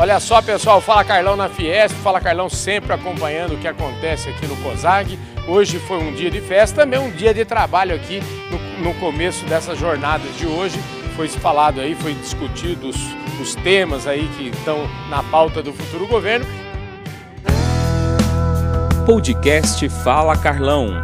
Olha só, pessoal, Fala Carlão na Fiesp, Fala Carlão sempre acompanhando o que acontece aqui no COSAG. Hoje foi um dia de festa, também um dia de trabalho aqui no, no começo dessas jornadas de hoje. Foi falado aí, foi discutido os, os temas aí que estão na pauta do futuro governo. Podcast Fala Carlão.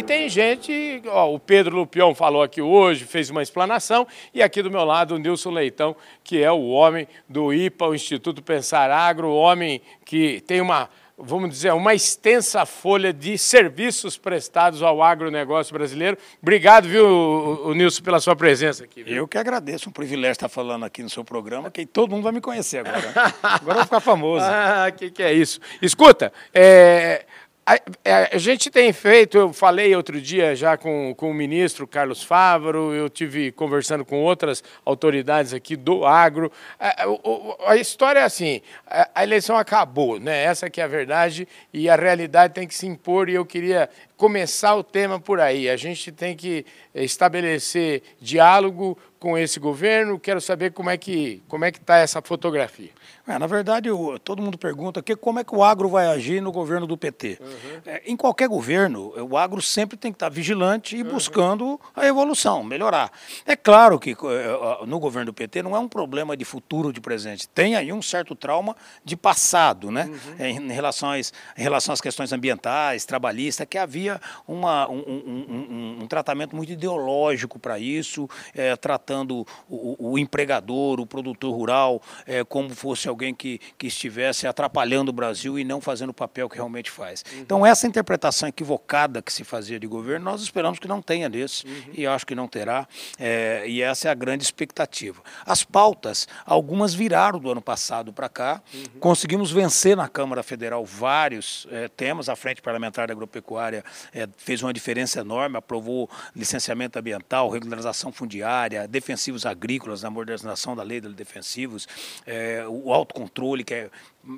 E tem gente, ó, o Pedro Lupion falou aqui hoje, fez uma explanação, e aqui do meu lado o Nilson Leitão, que é o homem do IPA, o Instituto Pensar Agro, o homem que tem uma, vamos dizer, uma extensa folha de serviços prestados ao agronegócio brasileiro. Obrigado, viu, o Nilson, pela sua presença aqui. Viu? Eu que agradeço, um privilégio estar falando aqui no seu programa, que todo mundo vai me conhecer agora. agora eu vou ficar famoso. Ah, que que é isso? Escuta, é, a, é, a, gente tem feito, eu falei outro dia já com, com o ministro Carlos Fávaro, eu tive conversando com outras autoridades aqui do agro. A, a, a história é assim, a, eleição acabou, né? Essa que é a verdade e a realidade tem que se impor e eu queria começar o tema por aí. A gente tem que estabelecer diálogo com esse governo. Quero saber como é que como é que está essa fotografia. É, na verdade, eu, todo mundo pergunta que, como é que o agro vai agir no governo do PT. Uhum. É, em qualquer governo, o agro sempre tem que estar vigilante e uhum. buscando a evolução, melhorar. É claro que é, no governo do PT não é um problema de futuro ou de presente. Tem aí um certo trauma de passado, né? Uhum. Em, relação às, em relação às questões ambientais, trabalhistas, que havia uma, um, um, um, um tratamento muito ideológico para isso, é, tratando o, o, empregador, o produtor rural, é, como fosse alguém alguém que, que estivesse atrapalhando o Brasil e não fazendo o papel que realmente faz. Uhum. Então, essa interpretação equivocada que se fazia de governo, nós esperamos que não tenha desse, uhum. e acho que não terá, é, e essa é a grande expectativa. As pautas, algumas viraram do ano passado para cá, uhum. conseguimos vencer na Câmara Federal vários é, temas, a Frente Parlamentar da Agropecuária é, fez uma diferença enorme, aprovou licenciamento ambiental, regularização fundiária, defensivos agrícolas, na modernização da lei de defensivos, é, o autocontrole, que é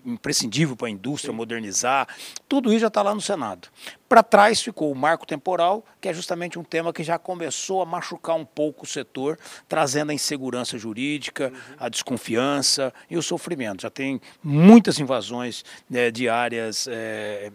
imprescindível para a indústria modernizar, tudo isso já está lá no Senado. Para trás ficou o marco temporal, que é justamente um tema que já começou a machucar um pouco o setor, trazendo a insegurança jurídica, uhum. a desconfiança e o sofrimento. Já tem muitas invasões né, de áreas é,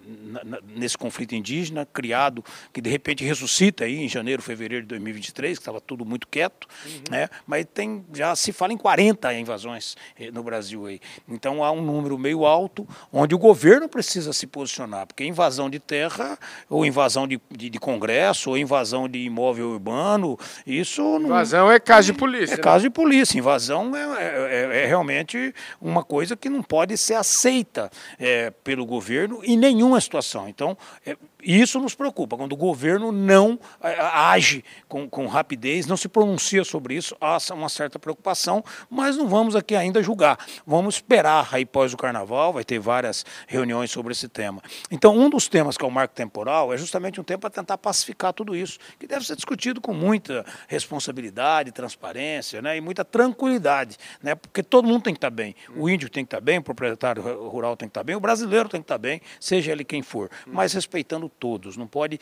nesse conflito indígena, criado, que de repente ressuscita aí em janeiro, fevereiro de 2023, que estava tudo muito quieto, uhum. né, mas tem, já se fala em 40 invasões eh, no Brasil aí. Então há um número meio alto, onde o governo precisa se posicionar, porque invasão de terra ou invasão de, de, de, Congresso, ou invasão de imóvel urbano, isso não... Invasão é caso de polícia. É né? caso de polícia. Invasão é, é, é, é, realmente uma coisa que não pode ser aceita é, pelo governo em nenhuma situação. Então, é, isso nos preocupa, quando o governo não age com, com, rapidez, não se pronuncia sobre isso, há uma certa preocupação, mas não vamos aqui ainda julgar. Vamos esperar aí pós o carnaval, vai ter várias reuniões sobre esse tema. Então, um dos temas que é o marco temporal é justamente um tempo para tentar pacificar tudo isso, que deve ser discutido com muita responsabilidade, transparência né, e muita tranquilidade, né, porque todo mundo tem que estar bem. O índio tem que estar bem, o proprietário rural tem que estar bem, o brasileiro tem que estar bem, seja ele quem for, mas respeitando todos, não pode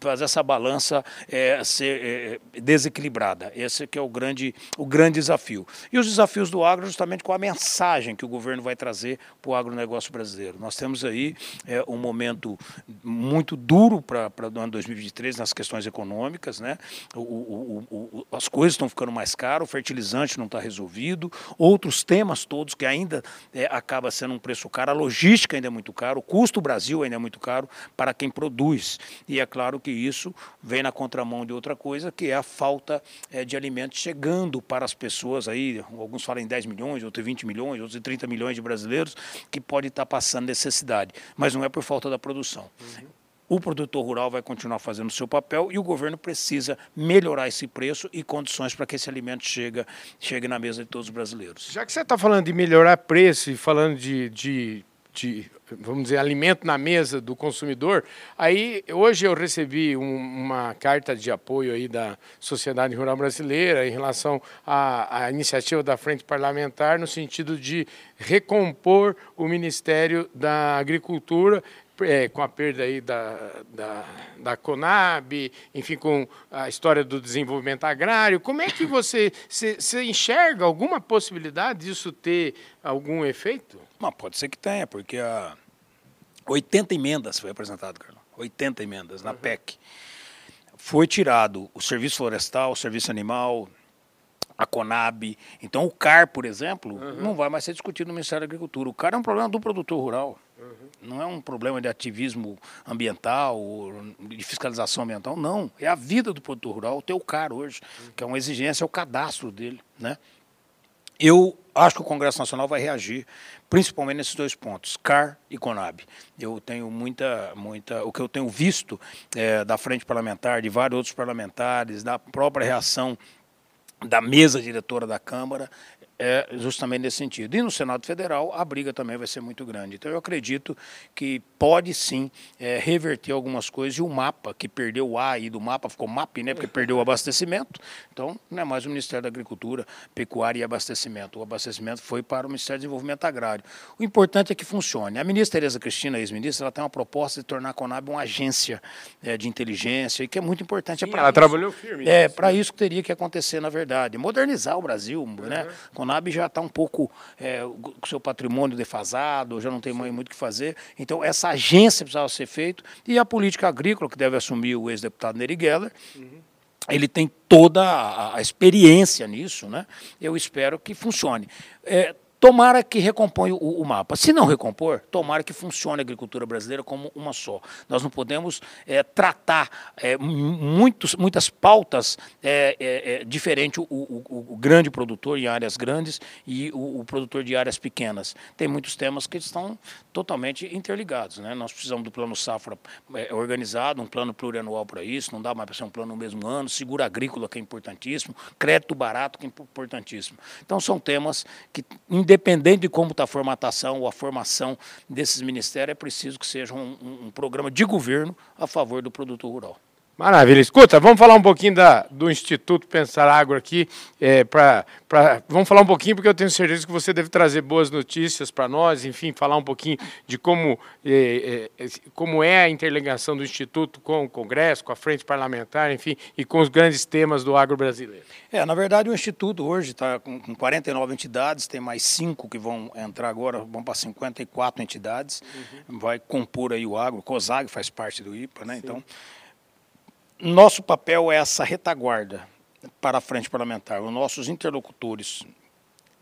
fazer essa balança é, ser é, desequilibrada. Esse que é o grande, o grande desafio. E os desafios do agro justamente com a mensagem que o governo vai trazer para o agronegócio brasileiro. Nós temos aí é, um momento muito duro para o ano 2023 nas questões econômicas, né? O, o, o, as coisas estão ficando mais caras, o fertilizante não está resolvido, outros temas todos que ainda é, acaba sendo um preço caro, a logística ainda é muito caro, o custo do Brasil ainda é muito caro para quem produz. E é claro que isso vem na contramão de outra coisa, que é a falta é, de alimentos chegando para as pessoas aí, alguns falam em 10 milhões, outros em 20 milhões, outros em 30 milhões de brasileiros, que pode estar passando necessidade, mas não é por falta da produção. Uhum o produtor rural vai continuar fazendo o seu papel e o governo precisa melhorar esse preço e condições para que esse alimento chegue, chegue na mesa de todos os brasileiros. Já que você está falando de melhorar preço e falando de, de, de vamos dizer, alimento na mesa do consumidor. Aí, hoje eu recebi um, uma carta de apoio aí da Sociedade Rural Brasileira em relação à, à, iniciativa da Frente Parlamentar no sentido de recompor o Ministério da Agricultura é, com a perda aí da, da, da, Conab, enfim, com a história do desenvolvimento agrário. Como é que você, você, você enxerga alguma possibilidade disso ter algum efeito? Não, pode ser que tenha, porque a 80 emendas foi apresentado, Carlos. 80 emendas na uhum. PEC. Foi tirado o serviço florestal, o serviço animal, a Conab. Então, o CAR, por exemplo, uhum. não vai mais ser discutido no Ministério da Agricultura. O CAR é um problema do produtor rural. Não é um problema de ativismo ambiental, de fiscalização ambiental, não. É a vida do produtor rural, o CAR hoje, uhum. que é uma exigência, é o cadastro dele. Né? Eu acho que o Congresso Nacional vai reagir, principalmente nesses dois pontos, CAR e CONAB. Eu tenho muita, muita, o que eu tenho visto é, da frente parlamentar, de vários outros parlamentares, da própria reação da mesa diretora da Câmara é justamente nesse sentido. E no Senado Federal, a briga também vai ser muito grande. Então, eu acredito que pode sim é, reverter algumas coisas. E o mapa, que perdeu o A aí do mapa, ficou MAP, né, porque perdeu o abastecimento. Então, não é mais o Ministério da Agricultura, Pecuária e Abastecimento. O abastecimento foi para o Ministério do Desenvolvimento Agrário. O importante é que funcione. A ministra Tereza Cristina, ex-ministra, ela tem uma proposta de tornar a Conab uma agência é, de inteligência, e que é muito importante. Sim, é ela isso. trabalhou firme. É, para isso que teria que acontecer, na verdade. Modernizar o Brasil, né? uhum. né? Conab já está um pouco é, com seu patrimônio defasado, já não tem mais muito o que fazer. Então, essa agência precisava ser feita. E a política agrícola, que deve assumir o ex-deputado Neri Geller, uhum. ele tem toda a, a, experiência nisso, né? Eu espero que funcione. É, Tomara que recomponha o, o, mapa. Se não recompor, tomara que funcione a agricultura brasileira como uma só. Nós não podemos é, tratar é, muitos, muitas pautas é, diferente o, o, o, grande produtor em áreas grandes e o, produtor de áreas pequenas. Tem muitos temas que estão totalmente interligados. Né? Nós precisamos do plano safra organizado, um plano plurianual para isso, não dá mais para ser um plano no mesmo ano, seguro agrícola, que é importantíssimo, crédito barato, que é importantíssimo. Então, são temas que, independente independente de como está a formatação ou a formação desses ministérios, é preciso que seja um, um, um programa de governo a favor do produtor rural. Maravilha. Escuta, vamos falar um pouquinho da, do Instituto Pensar Agro aqui. É, pra, pra, vamos falar um pouquinho, porque eu tenho certeza que você deve trazer boas notícias para nós, enfim, falar um pouquinho de como é, é, como é a interligação do Instituto com o Congresso, com a frente parlamentar, enfim, e com os grandes temas do agro brasileiro. É, na verdade, o Instituto hoje está com, com 49 entidades, tem mais cinco que vão entrar agora, vão para 54 entidades, uhum. vai compor aí o agro, o COSAG faz parte do IPA, né? Sim. Então nosso papel é essa retaguarda para a frente parlamentar. Os nossos interlocutores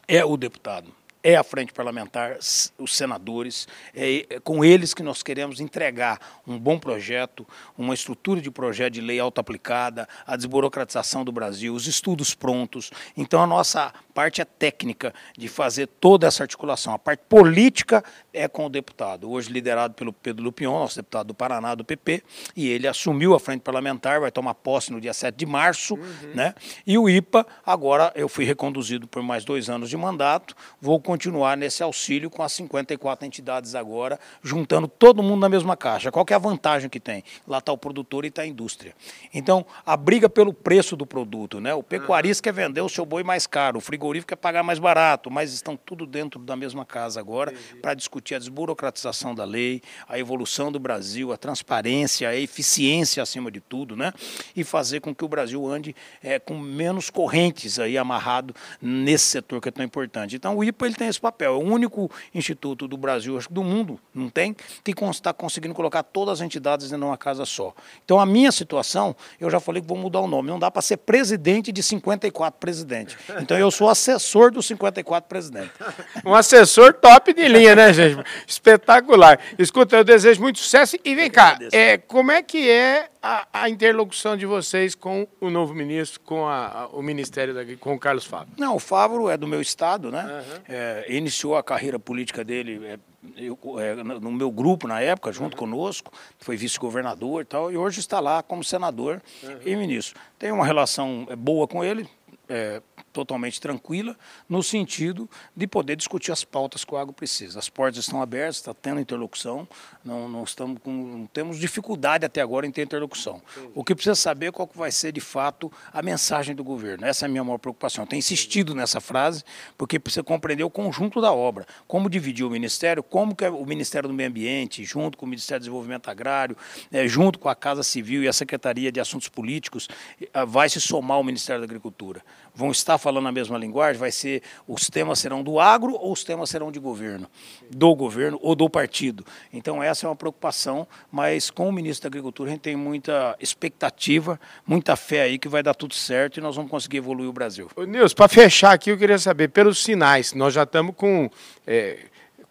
é o deputado, é a frente parlamentar, os senadores, é, é com eles que nós queremos entregar um bom projeto, uma estrutura de projeto de lei auto-aplicada, a desburocratização do Brasil, os estudos prontos. Então, a nossa parte é técnica de fazer toda essa articulação. A parte política é com o deputado, hoje liderado pelo Pedro Lupion, nosso deputado do Paraná, do PP, e ele assumiu a frente parlamentar, vai tomar posse no dia 7 de março, uhum. né? E o IPA, agora eu fui reconduzido por mais dois anos de mandato, vou continuar nesse auxílio com as 54 entidades agora, juntando todo mundo na mesma caixa. Qual é a vantagem que tem? Lá está o produtor e está a indústria. Então, a briga pelo preço do produto, né? O pecuarista quer vender o seu boi mais caro, o frigorífico quer pagar mais barato, mas estão tudo dentro da mesma casa agora para discutir a desburocratização da lei, a evolução do Brasil, a transparência, a eficiência acima de tudo, né? E fazer com que o Brasil ande é, com menos correntes aí amarrado nesse setor que é tão importante. Então, o IPA ele tem esse papel. É o único instituto do Brasil, acho que do mundo, não tem, que está conseguindo colocar todas as entidades em uma casa só. Então, a minha situação, eu já falei que vou mudar o nome. Não dá para ser presidente de 54 presidentes. Então, eu sou assessor dos 54 presidentes. Um assessor top de linha, né, gente? Espetacular. Escuta, eu desejo muito sucesso. E vem cá, é, como é que é a, a, interlocução de vocês com o novo ministro, com a, a, o Ministério da com o Carlos Fábio? Não, o Fábio é do meu estado, né? Uhum. É, iniciou a carreira política dele é, eu, é, no meu grupo na época, junto uhum. conosco, foi vice-governador e tal, e hoje está lá como senador uhum. e ministro. Tenho uma relação é, boa com ele, é, totalmente tranquila, no sentido de poder discutir as pautas que o agro precisa. As portas estão abertas, está tendo interlocução, não, não, estamos com, não temos dificuldade até agora em ter interlocução. O que precisa saber é qual que vai ser, de fato, a mensagem do governo. Essa é a minha maior preocupação. Eu tenho insistido nessa frase, porque precisa compreender o conjunto da obra, como dividir o Ministério, como que o Ministério do Meio Ambiente, junto com o Ministério do Desenvolvimento Agrário, é, junto com a Casa Civil e a Secretaria de Assuntos Políticos, eh, vai se somar ao Ministério da Agricultura. Vão estar falando a mesma linguagem? Vai ser os temas serão do agro ou os temas serão de governo? Do governo ou do partido? Então essa é uma preocupação, mas com o ministro da Agricultura a gente tem muita expectativa, muita fé aí que vai dar tudo certo e nós vamos conseguir evoluir o Brasil. Ô, Nilson, para fechar aqui, eu queria saber, pelos sinais, nós já estamos com é,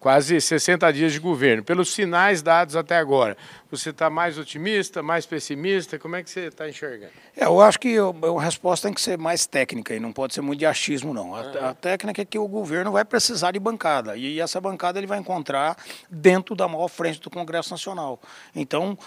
quase 60 dias de governo, pelos sinais dados até agora, você está mais otimista, mais pessimista? Como é que você está enxergando? É, eu acho que a resposta tem que ser mais técnica e não pode ser muito de achismo, não. A, a, técnica é que o governo vai precisar de bancada e essa bancada ele vai encontrar dentro da maior frente do Congresso Nacional. Então,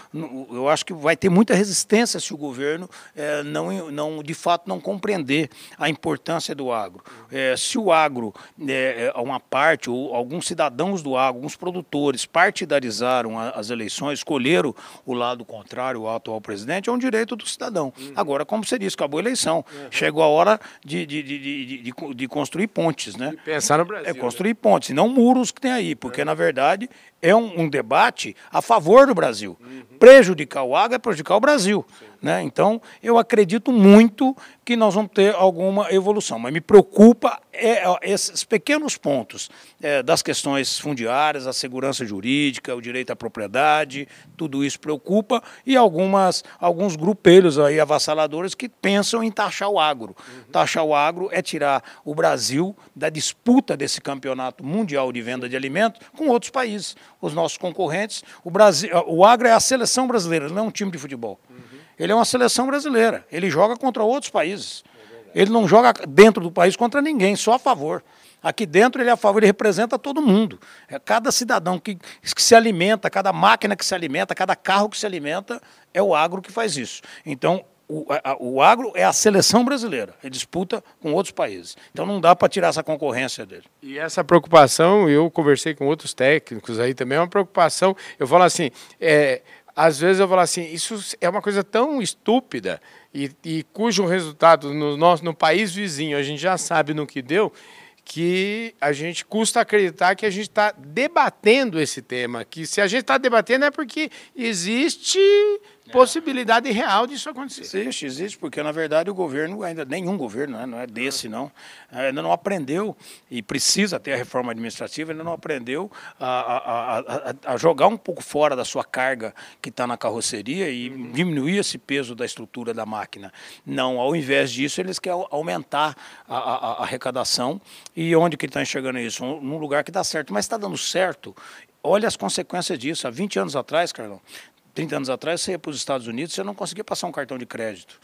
eu acho que vai ter muita resistência se o governo é, não, não, de fato, não compreender a importância do agro. É, se o agro, é, é uma parte, ou alguns cidadãos do agro, alguns produtores partidarizaram as eleições, escolheram escolher o, lado contrário ao atual presidente é um direito do cidadão. Uhum. Agora, como você disse, acabou a eleição. Uhum. Chegou a hora de, de, de, de, de construir pontes, né? pensar no Brasil. É construir né? pontes, não muros que tem aí, porque, é. na verdade, é um, um, debate a favor do Brasil. Uhum. Prejudicar o agro é prejudicar o Brasil. Né? Então, eu acredito muito que nós vamos ter alguma evolução, mas me preocupa é, esses pequenos pontos é, das questões fundiárias, a segurança jurídica, o direito à propriedade, tudo isso preocupa, e algumas, alguns grupelhos aí avassaladores que pensam em taxar o agro. Uhum. Taxar o agro é tirar o Brasil da disputa desse campeonato mundial de venda de alimentos com outros países os nossos concorrentes. O, Brasil, o Agro é a seleção brasileira, não é um time de futebol. Uhum. Ele é uma seleção brasileira. Ele joga contra outros países. É ele não joga dentro do país contra ninguém, só a favor. Aqui dentro ele é a favor, ele representa todo mundo. É cada cidadão que, que se alimenta, cada máquina que se alimenta, cada carro que se alimenta, é o agro que faz isso. Então, o, a, o agro é a seleção brasileira, ele disputa com outros países. Então não dá para tirar essa concorrência dele. E essa preocupação, eu conversei com outros técnicos aí também, é uma preocupação. Eu falo assim, é, às vezes eu falo assim, isso é uma coisa tão estúpida e, e cujo resultado no, nosso, no país vizinho a gente já sabe no que deu, que a gente custa acreditar que a gente está debatendo esse tema. Que se a gente está debatendo é porque existe possibilidade real disso acontecer. Existe, existe, porque na verdade o governo, ainda nenhum governo, né, não é desse não, ainda não aprendeu, e precisa ter a reforma administrativa, ainda não aprendeu a, a, a, a jogar um pouco fora da sua carga que está na carroceria e uhum. diminuir esse peso da estrutura da máquina. Não, ao invés disso, eles querem aumentar a, arrecadação. E onde que está enxergando isso? Num lugar que dá certo. Mas está dando certo olha as consequências disso. Há 20 anos atrás, Carlão, 30 anos atrás, você ia para os Estados Unidos, você não conseguia passar um cartão de crédito.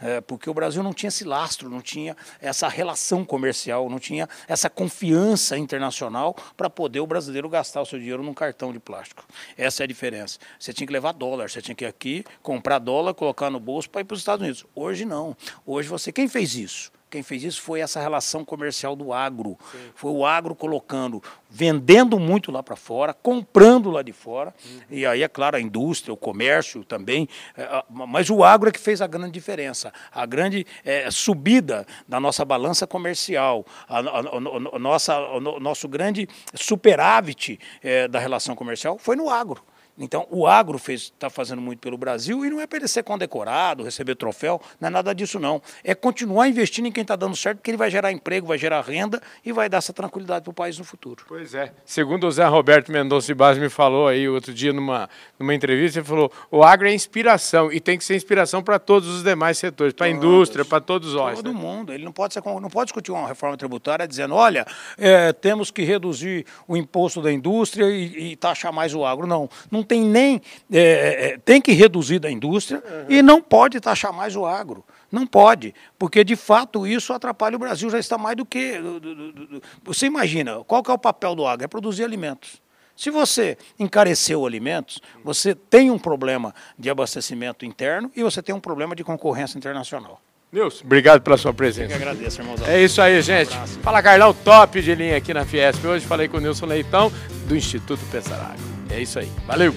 É, porque o Brasil não tinha esse lastro, não tinha essa relação comercial, não tinha essa confiança internacional para poder o brasileiro gastar o seu dinheiro num cartão de plástico. Essa é a diferença. Você tinha que levar dólar, você tinha que ir aqui, comprar dólar, colocar no bolso para ir para os Estados Unidos. Hoje não. Hoje você. Quem fez isso? Quem fez isso foi essa relação comercial do agro. Sim. Foi o agro colocando, vendendo muito lá para fora, comprando lá de fora. Uhum. E aí, é claro, a indústria, o comércio também. É, mas o agro é que fez a grande diferença. A grande é, subida da nossa balança comercial, a, a, a, a nossa, o nosso grande superávit é, da relação comercial foi no agro. Então, o agro está fazendo muito pelo Brasil e não é para ele ser condecorado, receber troféu, não é nada disso, não. É continuar investindo em quem está dando certo, porque ele vai gerar emprego, vai gerar renda e vai dar essa tranquilidade para o país no futuro. Pois é. Segundo o Zé Roberto Mendonça de Base me falou aí outro dia numa, numa entrevista, ele falou: o agro é inspiração e tem que ser inspiração para todos os demais setores, para a indústria, para todos nós. Todo né? mundo. Ele não pode, ser, não pode discutir uma reforma tributária dizendo: olha, é, temos que reduzir o imposto da indústria e, e taxar mais o agro. Não. Não tem nem. É, é, é, tem que reduzir da indústria uhum. e não pode taxar mais o agro. Não pode, porque de fato isso atrapalha o Brasil, já está mais do que. Do, do, do, você imagina, qual que é o papel do agro? É produzir alimentos. Se você encareceu alimentos, você tem um problema de abastecimento interno e você tem um problema de concorrência internacional. Nilson, obrigado pela sua Eu que presença. agradeço, irmãozão. É isso aí, gente. Fala Carlão, top de linha aqui na Fiesp. Hoje falei com o Nilson Leitão, do Instituto Pensar Água. É isso aí. Valeu!